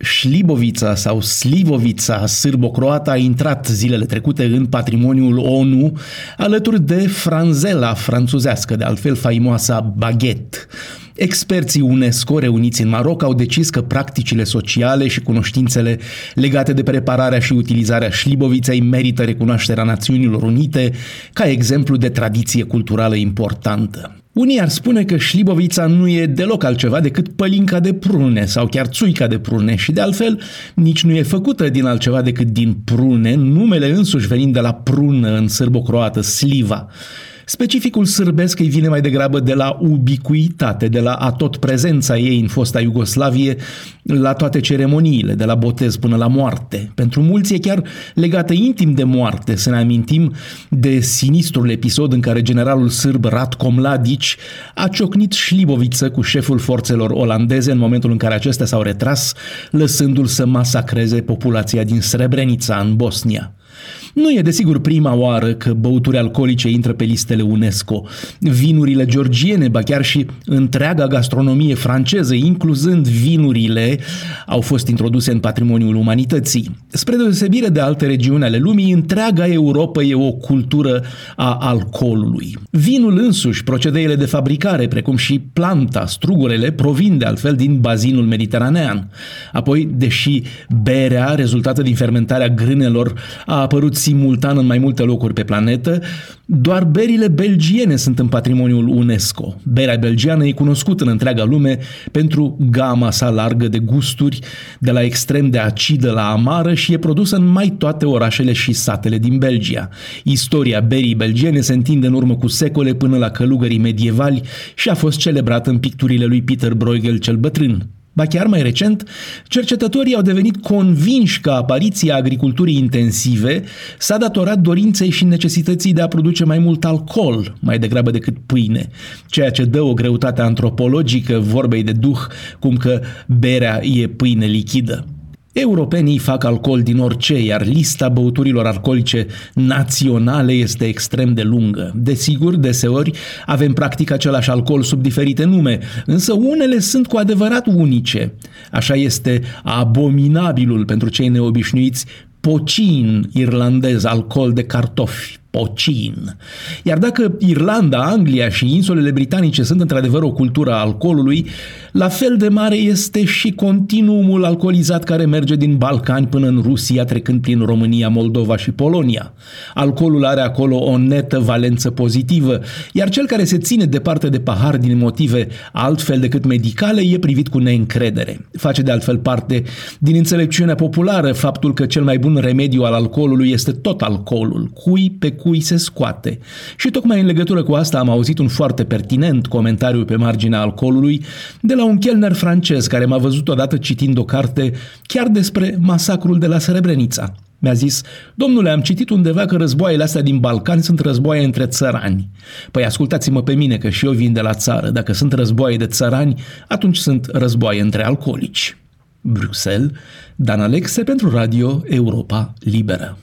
Șlibovița sau Slivovița sârbo-croată a intrat zilele trecute în patrimoniul ONU alături de franzela franțuzească, de altfel faimoasa baguette. Experții UNESCO reuniți în Maroc au decis că practicile sociale și cunoștințele legate de prepararea și utilizarea șliboviței merită recunoașterea Națiunilor Unite ca exemplu de tradiție culturală importantă. Unii ar spune că șlibovița nu e deloc altceva decât pălinca de prune sau chiar țuica de prune și de altfel nici nu e făcută din altceva decât din prune, numele însuși venind de la prună în sârbo-croată, sliva. Specificul sârbesc îi vine mai degrabă de la ubicuitate, de la atot prezența ei în fosta Iugoslavie, la toate ceremoniile, de la botez până la moarte. Pentru mulți e chiar legată intim de moarte, să ne amintim de sinistrul episod în care generalul sârb Ratko Mladic a ciocnit șliboviță cu șeful forțelor olandeze în momentul în care acestea s-au retras, lăsându-l să masacreze populația din Srebrenica, în Bosnia. Nu e desigur prima oară că băuturi alcoolice intră pe listele UNESCO. Vinurile georgiene, ba chiar și întreaga gastronomie franceză, incluzând vinurile, au fost introduse în patrimoniul umanității. Spre deosebire de alte regiuni ale lumii, întreaga Europa e o cultură a alcoolului. Vinul însuși, procedeile de fabricare, precum și planta, strugurele, provin de altfel din bazinul mediteranean. Apoi, deși berea, rezultată din fermentarea grânelor, a apărut simultan în mai multe locuri pe planetă, doar berile belgiene sunt în patrimoniul UNESCO. Berea belgiană e cunoscută în întreaga lume pentru gama sa largă de gusturi, de la extrem de acidă la amară și e produsă în mai toate orașele și satele din Belgia. Istoria berii belgiene se întinde în urmă cu secole până la călugării medievali și a fost celebrată în picturile lui Peter Bruegel cel bătrân. Ba chiar mai recent, cercetătorii au devenit convinși că apariția agriculturii intensive s-a datorat dorinței și necesității de a produce mai mult alcool, mai degrabă decât pâine, ceea ce dă o greutate antropologică vorbei de duh, cum că berea e pâine lichidă. Europenii fac alcool din orice, iar lista băuturilor alcoolice naționale este extrem de lungă. Desigur, deseori avem practic același alcool sub diferite nume, însă unele sunt cu adevărat unice. Așa este abominabilul pentru cei neobișnuiți pocin irlandez, alcool de cartofi pocin. Iar dacă Irlanda, Anglia și insulele britanice sunt într-adevăr o cultură a alcoolului, la fel de mare este și continuumul alcoolizat care merge din Balcani până în Rusia, trecând prin România, Moldova și Polonia. Alcoolul are acolo o netă valență pozitivă, iar cel care se ține departe de pahar din motive altfel decât medicale e privit cu neîncredere. Face de altfel parte din înțelepciunea populară faptul că cel mai bun remediu al alcoolului este tot alcoolul, cui pe cui se scoate. Și tocmai în legătură cu asta am auzit un foarte pertinent comentariu pe marginea alcoolului de la un chelner francez care m-a văzut odată citind o carte chiar despre masacrul de la Srebrenica. Mi-a zis, domnule, am citit undeva că războaiele astea din Balcani sunt războaie între țărani. Păi ascultați-mă pe mine că și eu vin de la țară. Dacă sunt războaie de țărani, atunci sunt războaie între alcoolici. Bruxelles, Dan Alexe pentru Radio Europa Liberă.